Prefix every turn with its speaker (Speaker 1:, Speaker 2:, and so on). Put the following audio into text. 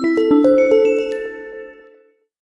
Speaker 1: you